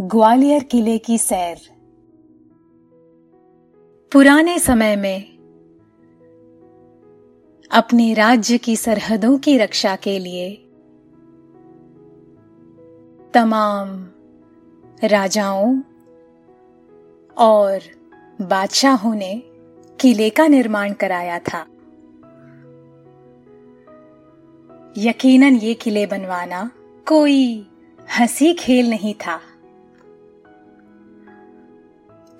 ग्वालियर किले की सैर। पुराने समय में अपने राज्य की सरहदों की रक्षा के लिए तमाम राजाओं और बादशाहों ने किले का निर्माण कराया था। यकीनन ये किले बनवाना कोई हँसी खेल नहीं था।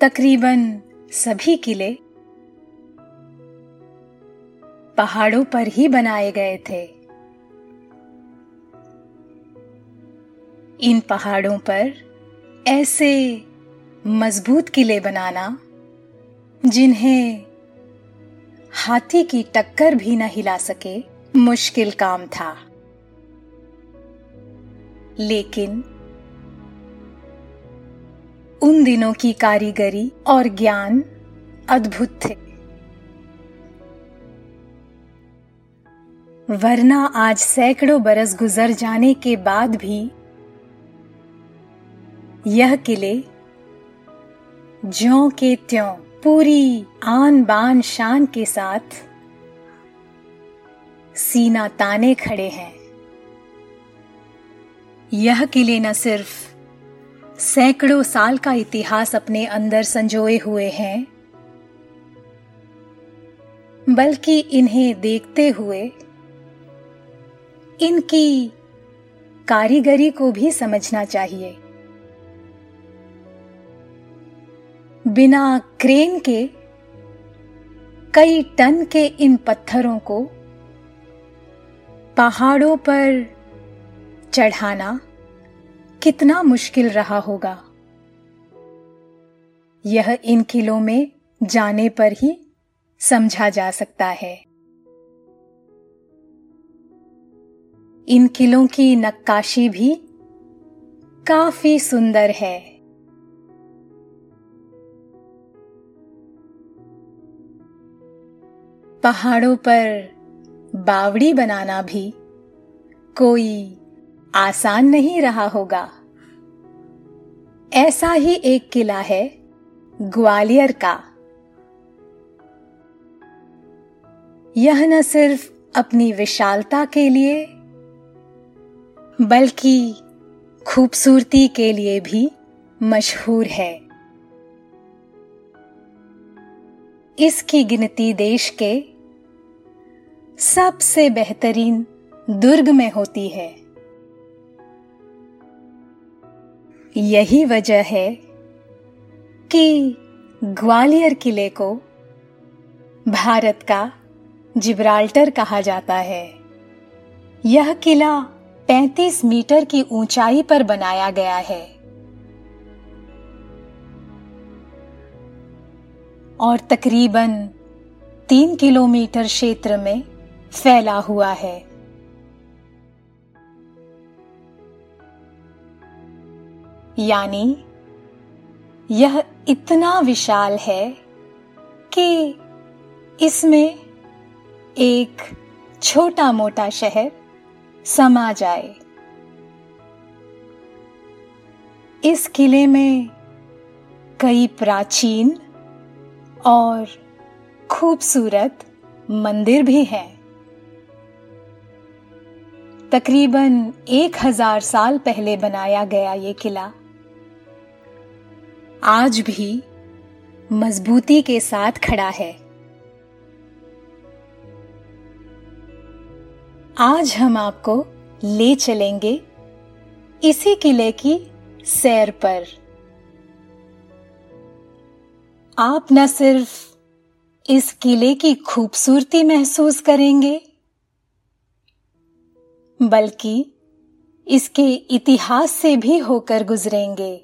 तकरीबन सभी किले पहाड़ों पर ही बनाए गए थे। इन पहाड़ों पर ऐसे मज़बूत किले बनाना, जिन्हें हाथी की टक्कर भी न हिला सके, मुश्किल काम था। लेकिन उन दिनों की कारीगरी और ज्ञान अद्भुत थे। वरना आज सैकड़ों बरस गुजर जाने के बाद भी यह किले ज्यो के त्यों पूरी आन बान शान के साथ सीना ताने खड़े हैं। यह किले न सिर्फ़ सैकड़ों साल का इतिहास अपने अंदर संजोए हुए हैं। बल्कि इन्हें देखते हुए, इनकी कारीगरी को भी समझना चाहिए। बिना क्रेन के, कई टन के इन पत्थरों को पहाड़ों पर चढ़ाना कितना मुश्किल रहा होगा। यह इन किलों में जाने पर ही समझा जा सकता है। इन किलों की नक्काशी भी काफ़ी सुंदर है। पहाड़ों पर बावड़ी बनाना भी कोई आसान नहीं रहा होगा। ऐसा ही एक किला है, ग्वालियर का। यह न सिर्फ़ अपनी विशालता के लिए, बल्कि खूबसूरती के लिए भी मशहूर है। इसकी गिनती देश के सबसे बेहतरीन दुर्ग में होती है। यही वजह है कि ग्वालियर किले को भारत का जिब्राल्टर कहा जाता है। यह किला 35 मीटर की ऊंचाई पर बनाया गया है। और तकरीबन तीन किलोमीटर क्षेत्र में फैला हुआ है। यानी यह इतना विशाल है कि इसमें एक छोटा मोटा शहर समा जाए। इस किले में कई प्राचीन और खूबसूरत मंदिर भी हैं। तकरीबन एक हज़ार साल पहले बनाया गया ये किला आज भी मजबूती के साथ खड़ा है। आज हम आपको ले चलेंगे इसी किले की सैर पर। आप न सिर्फ़ इस किले की खूबसूरती महसूस करेंगे, बल्कि इसके इतिहास से भी होकर गुजरेंगे।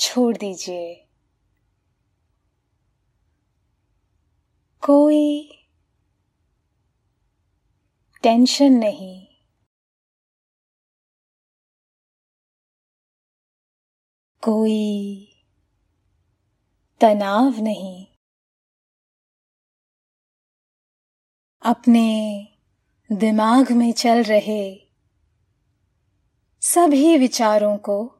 छोड़ दीजिए। कोई टेंशन नहीं। कोई तनाव नहीं। अपने दिमाग में चल रहे सभी विचारों को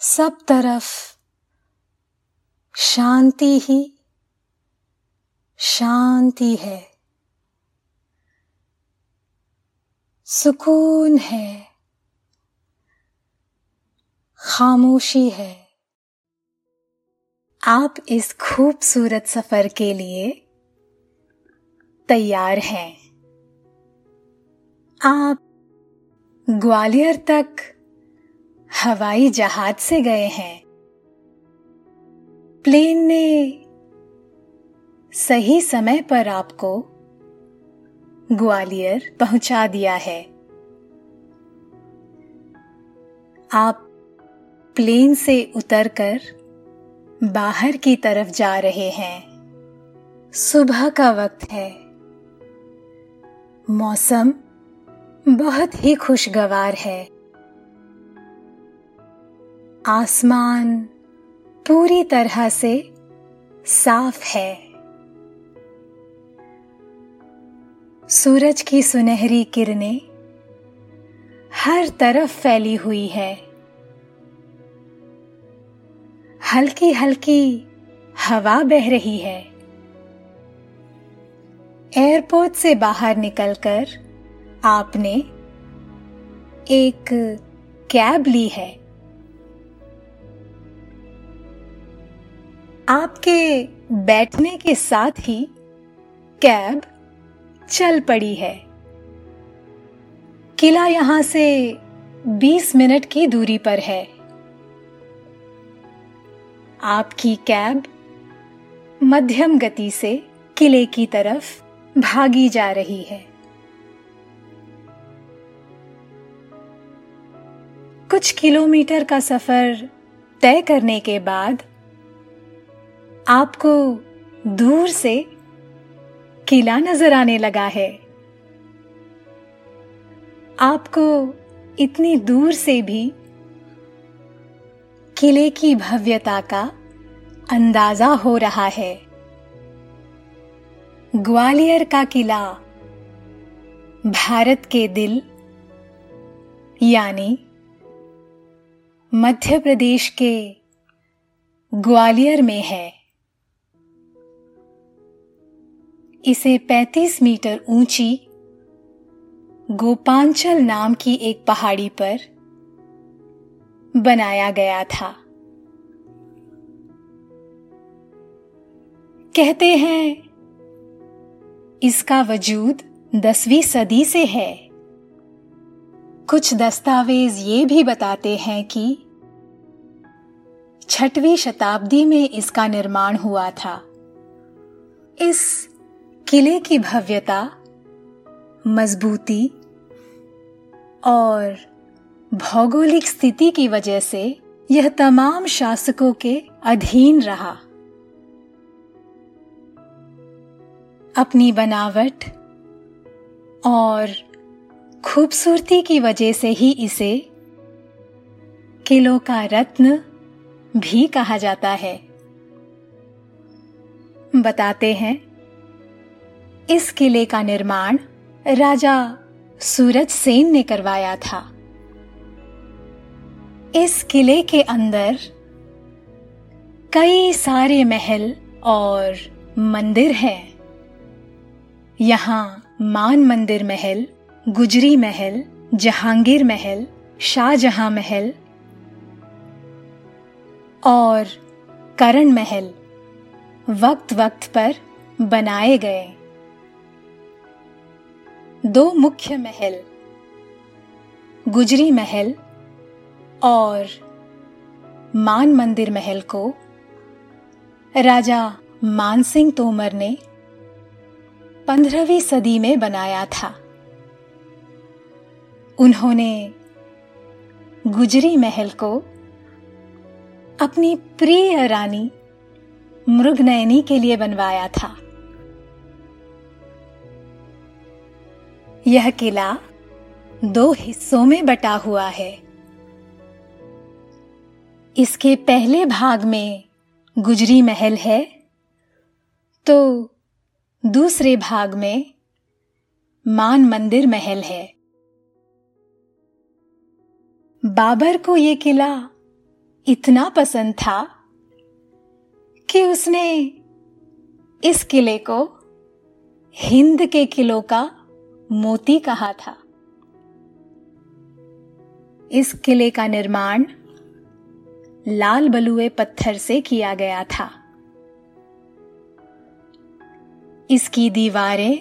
सब तरफ़ शांति ही शांति है। सुकून है। खामोशी है। आप इस खूबसूरत सफ़र के लिए तैयार हैं। आप ग्वालियर तक हवाई जहाज़ से गए हैं। प्लेन ने सही समय पर आपको ग्वालियर पहुँचा दिया है। आप प्लेन से उतरकर बाहर की तरफ़ जा रहे हैं। सुबह का वक्त है। मौसम बहुत ही खुशगवार है। आसमान पूरी तरह से साफ़ है। सूरज की सुनहरी किरणें हर तरफ़ फैली हुई है। हल्की हल्की हवा बह रही है। एयरपोर्ट से बाहर निकलकर आपने एक कैब ली है। आपके बैठने के साथ ही कैब चल पड़ी है। किला यहाँ से 20 मिनट की दूरी पर है। आपकी कैब मध्यम गति से किले की तरफ़ भागी जा रही है। कुछ किलोमीटर का सफ़र तय करने के बाद आपको दूर से किला नज़र आने लगा है। आपको इतनी दूर से भी किले की भव्यता का अंदाज़ा हो रहा है। ग्वालियर का किला भारत के दिल, यानी मध्य प्रदेश के ग्वालियर में है। इसे 35 मीटर ऊँची गोपांचल नाम की एक पहाड़ी पर बनाया गया था। कहते हैं, इसका वजूद दसवीं सदी से है। कुछ दस्तावेज़ ये भी बताते हैं कि छठवीं शताब्दी में इसका निर्माण हुआ था। इस किले की भव्यता, मजबूती और भौगोलिक स्थिति की वजह से यह तमाम शासकों के अधीन रहा। अपनी बनावट और खूबसूरती की वजह से ही इसे किलों का रत्न भी कहा जाता है। बताते हैं इस किले का निर्माण राजा सूरज सेन ने करवाया था। इस किले के अंदर कई सारे महल और मंदिर हैं। यहाँ मान मंदिर महल, गुजरी महल, जहांगीर महल, शाहजहां महल और करण महल वक्त वक्त पर बनाए गए। दो मुख्य महल, गुजरी महल और मान मंदिर महल को राजा मानसिंह तोमर ने पंद्रहवीं सदी में बनाया था। उन्होंने गुजरी महल को अपनी प्रिय रानी मृगनयनी के लिए बनवाया था। यह किला दो हिस्सों में बटा हुआ है। इसके पहले भाग में गुजरी महल है तो दूसरे भाग में मान मंदिर महल है। बाबर को यह किला इतना पसंद था कि उसने इस किले को हिंद के किलों का मोती कहा था। इस किले का निर्माण लाल बलुए पत्थर से किया गया था। इसकी दीवारें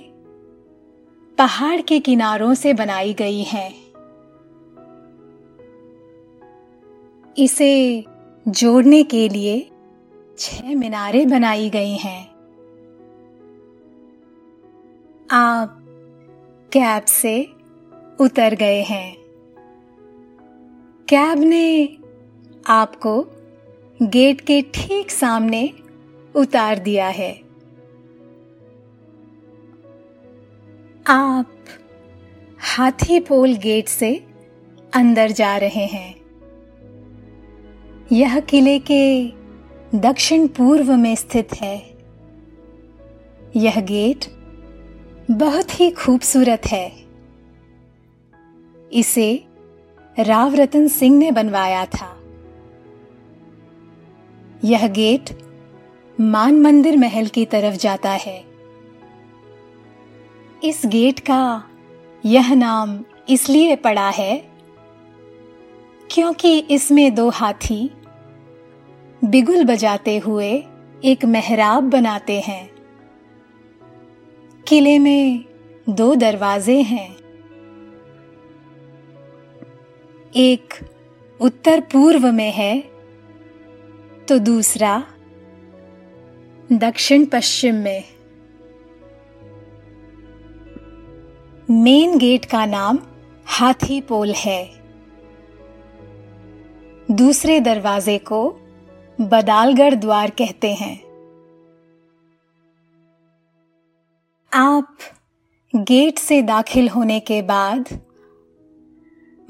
पहाड़ के किनारों से बनाई गई हैं। इसे जोड़ने के लिए छह मीनारें बनाई गई हैं। आप कैब से उतर गए हैं। कैब ने आपको गेट के ठीक सामने उतार दिया है? आप हाथी पोल गेट से अंदर जा रहे हैं। यह किले के दक्षिण पूर्व में स्थित है। यह गेट बहुत ही खूबसूरत है। इसे राव रतन सिंह ने बनवाया था। यह गेट मान मंदिर महल की तरफ़ जाता है। इस गेट का यह नाम इसलिए पड़ा है क्योंकि इसमें दो हाथी बिगुल बजाते हुए एक मेहराब बनाते हैं। किले में दो दरवाजे हैं। एक उत्तर पूर्व में है तो दूसरा दक्षिण पश्चिम में। मेन गेट का नाम हाथी पोल है। दूसरे दरवाजे को बदालगढ़ द्वार कहते हैं। आप गेट से दाखिल होने के बाद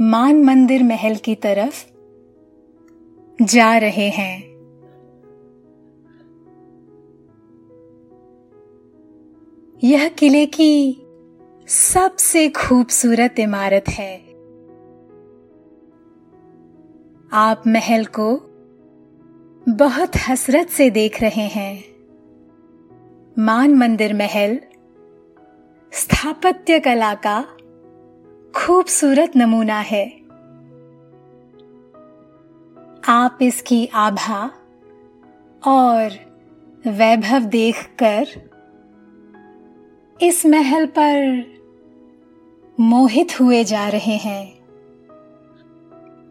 मान मंदिर महल की तरफ़ जा रहे हैं। यह किले की सबसे खूबसूरत इमारत है। आप महल को बहुत हसरत से देख रहे हैं। मान मंदिर महल स्थापत्य कला का खूबसूरत नमूना है। आप इसकी आभा और वैभव देखकर इस महल पर मोहित हुए जा रहे हैं।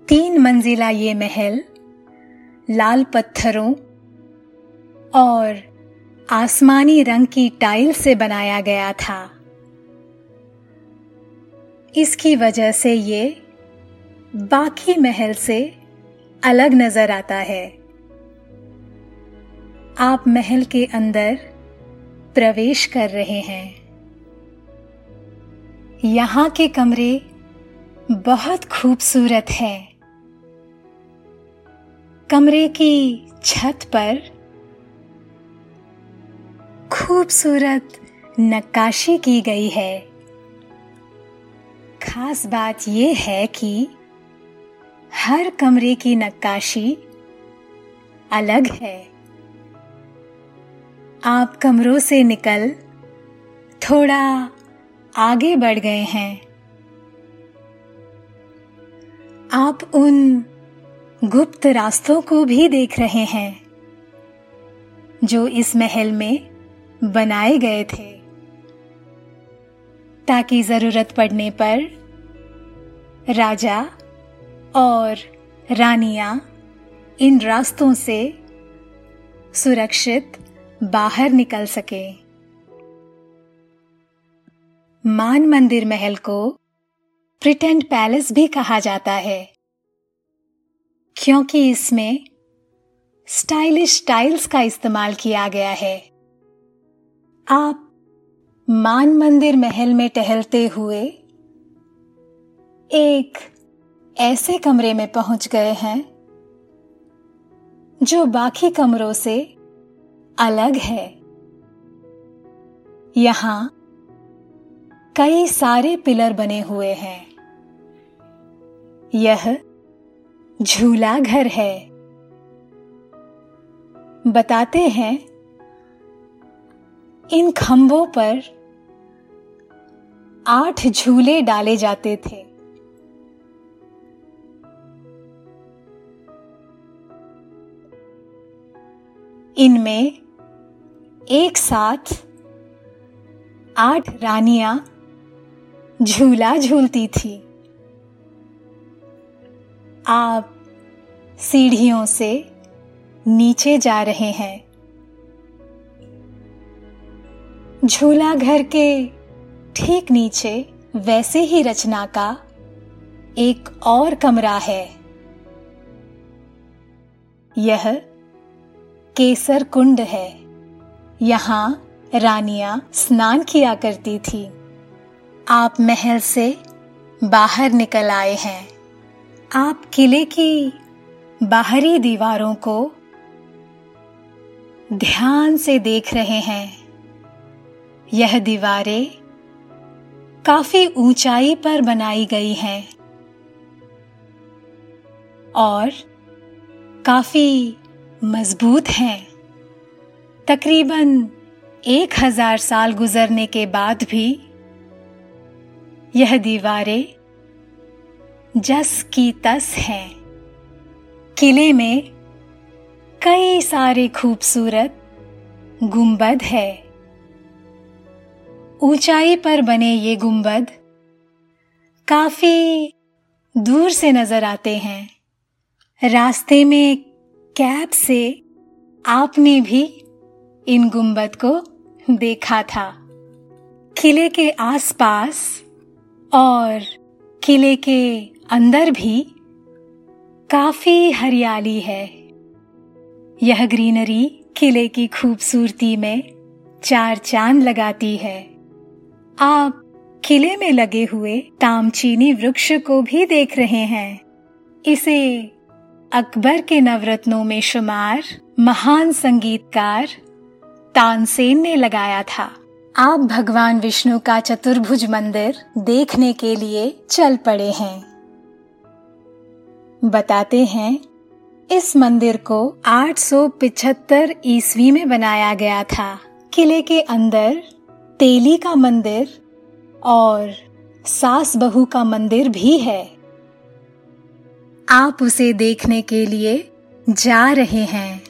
तीन मंजिला ये महल लाल पत्थरों और आसमानी रंग की टाइल से बनाया गया था। इसकी वजह से ये बाकी महल से अलग नज़र आता है। आप महल के अंदर प्रवेश कर रहे हैं। यहाँ के कमरे बहुत खूबसूरत हैं। कमरे की छत पर खूबसूरत नक्काशी की गई है। खास बात यह है कि हर कमरे की नक्काशी अलग है। आप कमरों से निकल थोड़ा आगे बढ़ गए हैं। आप उन गुप्त रास्तों को भी देख रहे हैं, जो इस महल में बनाए गए थे। ताकि ज़रूरत पड़ने पर राजा और रानियाँ इन रास्तों से सुरक्षित बाहर निकल सके। मान मंदिर महल को प्रिटेंड पैलेस भी कहा जाता है, क्योंकि इसमें स्टाइलिश टाइल्स का इस्तेमाल किया गया है। आप मान मंदिर महल में टहलते हुए एक ऐसे कमरे में पहुँच गए हैं, जो बाकी कमरों से अलग है। यहाँ कई सारे पिलर बने हुए हैं। यह झूला घर है। बताते हैं, इन खंभों पर आठ झूले डाले जाते थे। इनमें एक साथ आठ रानियाँ झूला झूलती थी। आप सीढ़ियों से नीचे जा रहे हैं। झूला घर के ठीक नीचे, वैसे ही रचना का एक और कमरा है। यह केसर कुंड है। यहाँ रानिया स्नान किया करती थी। आप महल से बाहर निकल आए हैं। आप किले की बाहरी दीवारों को ध्यान से देख रहे हैं। यह दीवारें काफ़ी ऊंचाई पर बनाई गई है और काफ़ी मज़बूत हैं। तकरीबन एक हज़ार साल गुजरने के बाद भी यह दीवारें जस की तस हैं। किले में कई सारे खूबसूरत गुंबद है। ऊंचाई पर बने ये गुंबद काफ़ी दूर से नज़र आते हैं। रास्ते में कैब से आपने भी इन गुंबद को देखा था। किले के आसपास और किले के अंदर भी काफ़ी हरियाली है। यह ग्रीनरी किले की खूबसूरती में चार चाँद लगाती है। आप किले में लगे हुए तामचीनी वृक्ष को भी देख रहे हैं। इसे अकबर के नवरत्नों में शुमार, महान संगीतकार तानसेन ने लगाया था। आप भगवान विष्णु का चतुर्भुज मंदिर देखने के लिए चल पड़े हैं। बताते हैं, इस मंदिर को 875 ईस्वी में बनाया गया था। किले के अंदर तेली का मंदिर और सास बहू का मंदिर भी है। आप उसे देखने के लिए जा रहे हैं।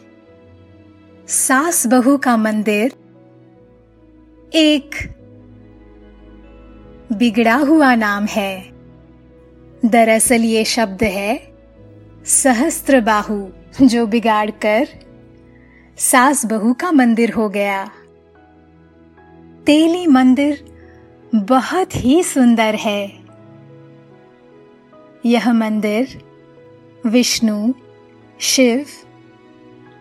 सास बहू का मंदिर एक बिगड़ा हुआ नाम है। दरअसल ये शब्द है सहस्त्र बाहु जो बिगाड़ कर सास बहू का मंदिर हो गया। तेली मंदिर बहुत ही सुंदर है। यह मंदिर विष्णु, शिव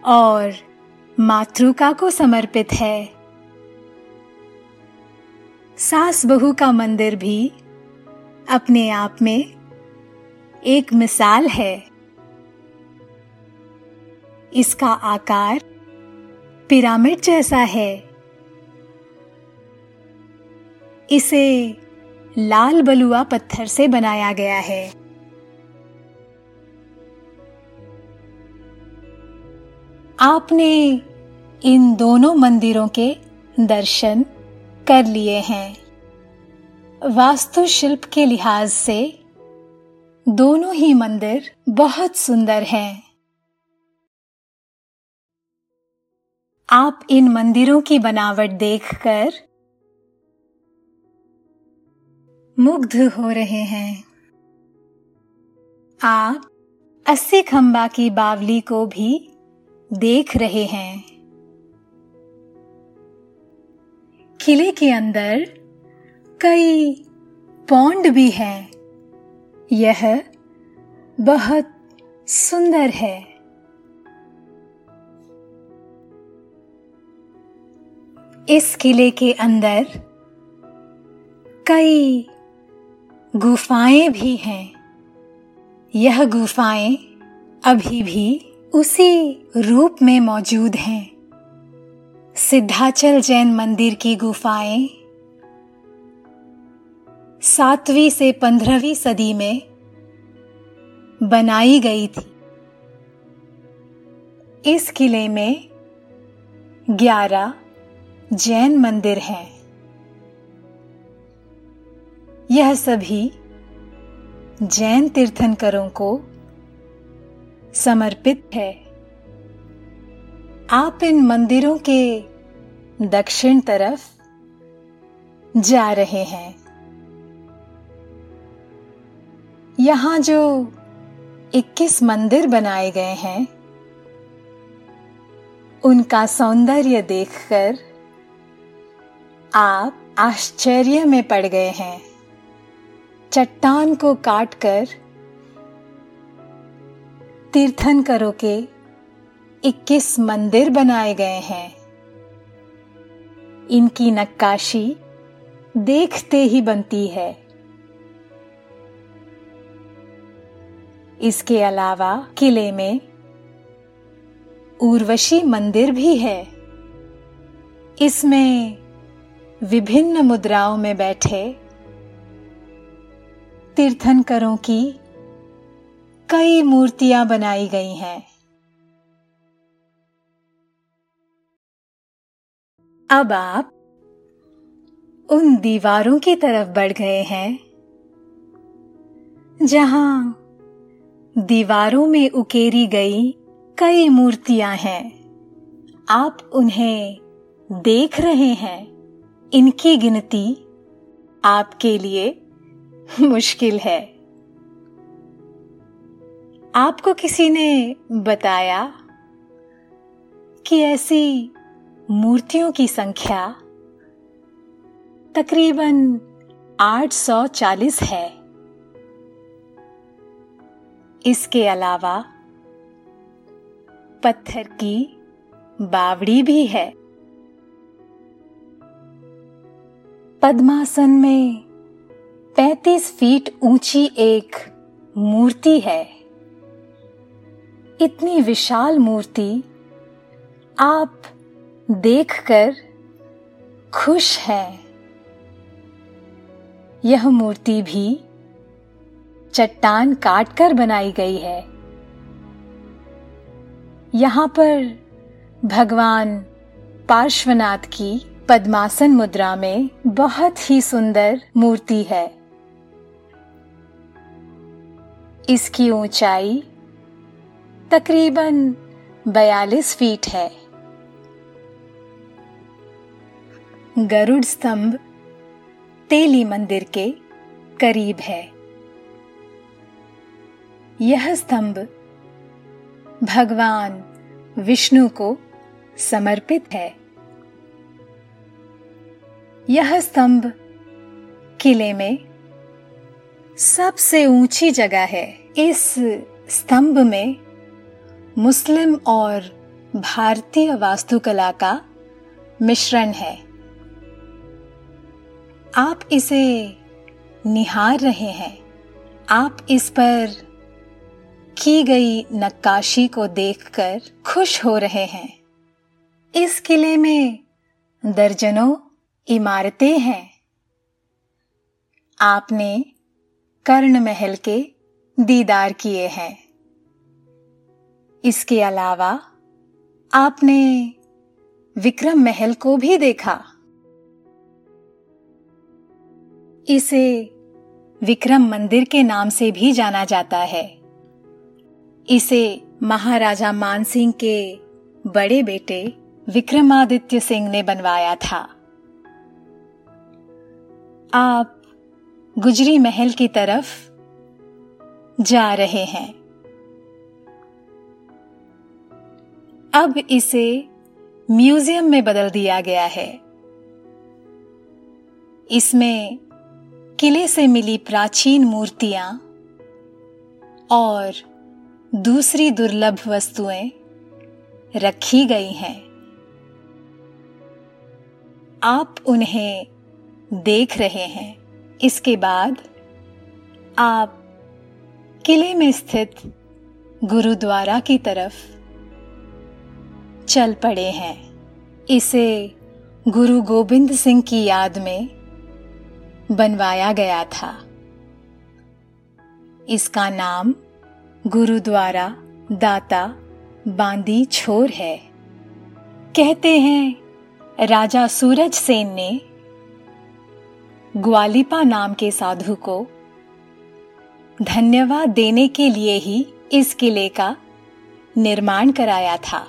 और मातृका को समर्पित है। सास बहू का मंदिर भी अपने आप में एक मिसाल है। इसका आकार पिरामिड जैसा है। इसे लाल बलुआ पत्थर से बनाया गया है। आपने इन दोनों मंदिरों के दर्शन कर लिए हैं। वास्तुशिल्प के लिहाज से दोनों ही मंदिर बहुत सुंदर हैं। आप इन मंदिरों की बनावट देखकर मुग्ध हो रहे हैं। आप अस्सी खंबा की बावली को भी देख रहे हैं। किले के अंदर कई पौंड भी हैं। यह बहुत सुंदर है। इस किले के अंदर कई गुफाएँ भी हैं। यह गुफाएँ अभी भी उसी रूप में मौजूद हैं। सिद्धाचल जैन मंदिर की गुफाएँ सातवीं से पंद्रहवीं सदी में बनाई गई थी। इस किले में ग्यारह जैन मंदिर हैं। यह सभी जैन तीर्थंकरों को समर्पित है। आप इन मंदिरों के दक्षिण तरफ़ जा रहे हैं। यहाँ जो 21 मंदिर बनाए गए हैं, उनका सौंदर्य देखकर आप आश्चर्य में पड़ गए हैं। चट्टान को काटकर तीर्थंकरों के 21 मंदिर बनाए गए हैं। इनकी नक्काशी देखते ही बनती है। इसके अलावा किले में उर्वशी मंदिर भी है। इसमें विभिन्न मुद्राओं में बैठे तीर्थनकरों की कई मूर्तियाँ बनाई गई हैं। अब आप उन दीवारों की तरफ़ बढ़ गए हैं, जहाँ दीवारों में उकेरी गई कई मूर्तियाँ हैं। आप उन्हें देख रहे हैं। इनकी गिनती आपके लिए मुश्किल है। आपको किसी ने बताया कि ऐसी मूर्तियों की संख्या तकरीबन 840 है? इसके अलावा पत्थर की बावड़ी भी है। पद्मासन में 35 फीट ऊँची एक मूर्ति है। इतनी विशाल मूर्ति आप देखकर खुश हैं। यह मूर्ति भी चट्टान काटकर बनाई गई है। यहाँ पर भगवान पार्श्वनाथ की पद्मासन मुद्रा में बहुत ही सुंदर मूर्ति है। इसकी ऊंचाई तकरीबन 42 फीट है। गरुड़ स्तंभ तेली मंदिर के करीब है। यह स्तंभ भगवान विष्णु को समर्पित है। यह स्तंभ किले में सबसे ऊँची जगह है। इस स्तंभ में मुस्लिम और भारतीय वास्तुकला का मिश्रण है। आप इसे निहार रहे हैं। आप इस पर की गई नक्काशी को देखकर खुश हो रहे हैं। इस किले में दर्जनों इमारतें हैं। आपने कर्ण महल के दीदार किए हैं। इसके अलावा आपने विक्रम महल को भी देखा। इसे विक्रम मंदिर के नाम से भी जाना जाता है। इसे महाराजा मानसिंह के बड़े बेटे विक्रमादित्य सिंह ने बनवाया था। आप गुजरी महल की तरफ़ जा रहे हैं। अब इसे म्यूज़ियम में बदल दिया गया है। इसमें किले से मिली प्राचीन मूर्तियाँ और दूसरी दुर्लभ वस्तुएँ रखी गई हैं। आप उन्हें देख रहे हैं। इसके बाद आप किले में स्थित गुरुद्वारा की तरफ़ चल पड़े हैं। इसे गुरु गोविंद सिंह की याद में बनवाया गया था। इसका नाम गुरुद्वारा दाता बांदी छोर है। कहते हैं राजा सूरज सेन ने ग्वालिपा नाम के साधु को धन्यवाद देने के लिए ही इस किले का निर्माण कराया था।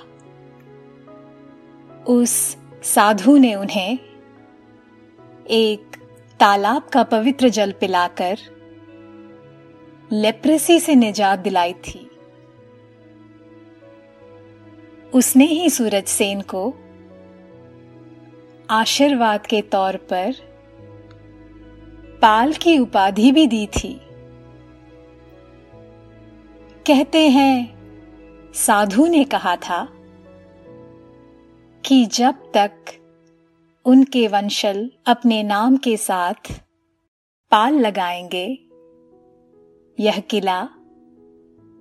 उस साधु ने उन्हें एक तालाब का पवित्र जल पिलाकर लेप्रेसी से निजात दिलाई थी। उसने ही सूरज सेन को आशीर्वाद के तौर पर पाल की उपाधि भी दी थी। कहते हैं, साधु ने कहा था कि जब तक उनके वंशल अपने नाम के साथ पाल लगाएँगे, यह किला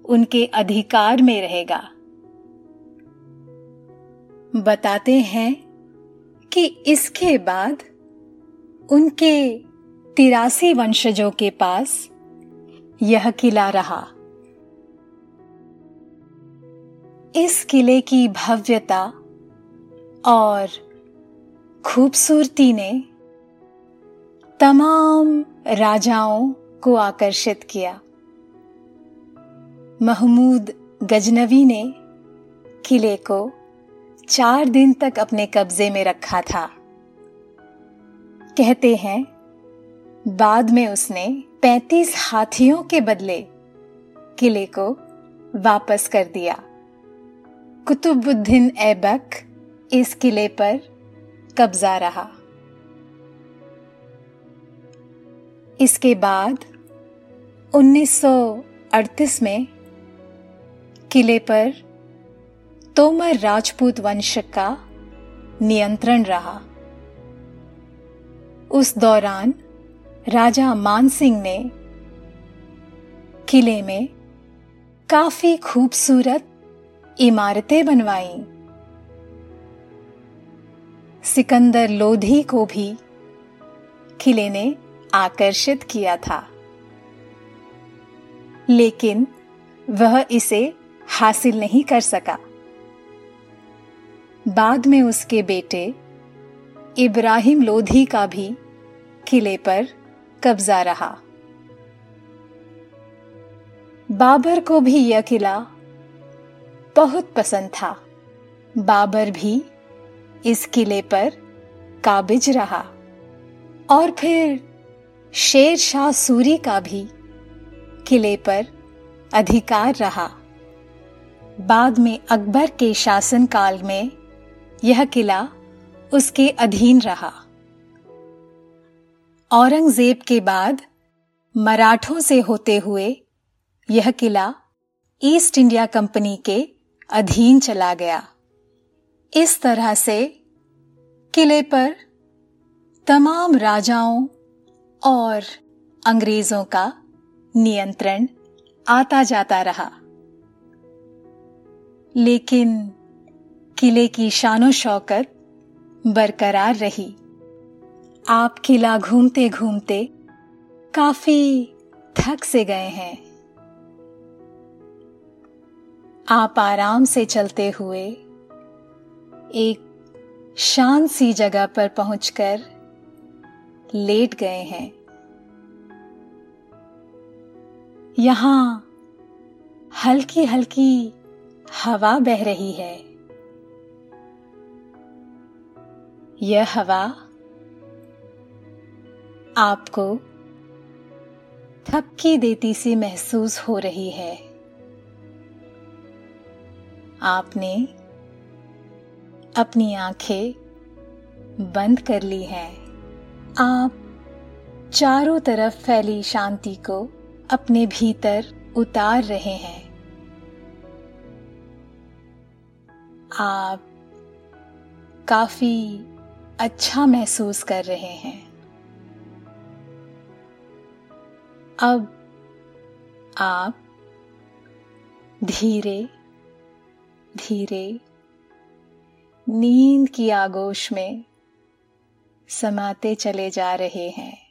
उनके अधिकार में रहेगा। बताते हैं कि इसके बाद उनके तिरासी वंशजों के पास यह किला रहा। इस किले की भव्यता और खूबसूरती ने तमाम राजाओं को आकर्षित किया। महमूद गजनवी ने किले को चार दिन तक अपने कब्जे में रखा था। कहते हैं बाद में उसने पैतीस हाथियों के बदले किले को वापस कर दिया। कुतुबुद्दीन ऐबक इस किले पर कब्जा रहा। इसके बाद 1938 में किले पर तोमर राजपूत वंश का नियंत्रण रहा। उस दौरान राजा मानसिंह ने किले में काफ़ी खूबसूरत इमारतें बनवाई। सिकंदर लोधी को भी किले ने आकर्षित किया था। लेकिन वह इसे हासिल नहीं कर सका। बाद में उसके बेटे इब्राहिम लोधी का भी किले पर कब्जा रहा। बाबर को भी यह किला बहुत पसंद था। बाबर भी इस किले पर काबिज रहा। और फिर शेर शाह सूरी का भी किले पर अधिकार रहा। बाद में अकबर के शासनकाल में यह किला उसके अधीन रहा। औरंगज़ेब के बाद मराठों से होते हुए यह किला ईस्ट इंडिया कंपनी के अधीन चला गया। इस तरह से किले पर तमाम राजाओं और अंग्रेज़ों का नियंत्रण आता जाता रहा। लेकिन किले की शानो शौकत बरकरार रही। आप किला घूमते घूमते काफ़ी थक से गए हैं। आप आराम से चलते हुए एक शांत सी जगह पर पहुंचकर लेट गए हैं। यहाँ हल्की हल्की हवा बह रही है। यह हवा आपको थपकी देती सी महसूस हो रही है। आपने अपनी आँखें बंद कर ली हैं। आप चारों तरफ़ फैली शांति को अपने भीतर उतार रहे हैं। आप काफ़ी अच्छा महसूस कर रहे हैं। अब आप धीरे धीरे नींद की आगोश में समाते चले जा रहे हैं।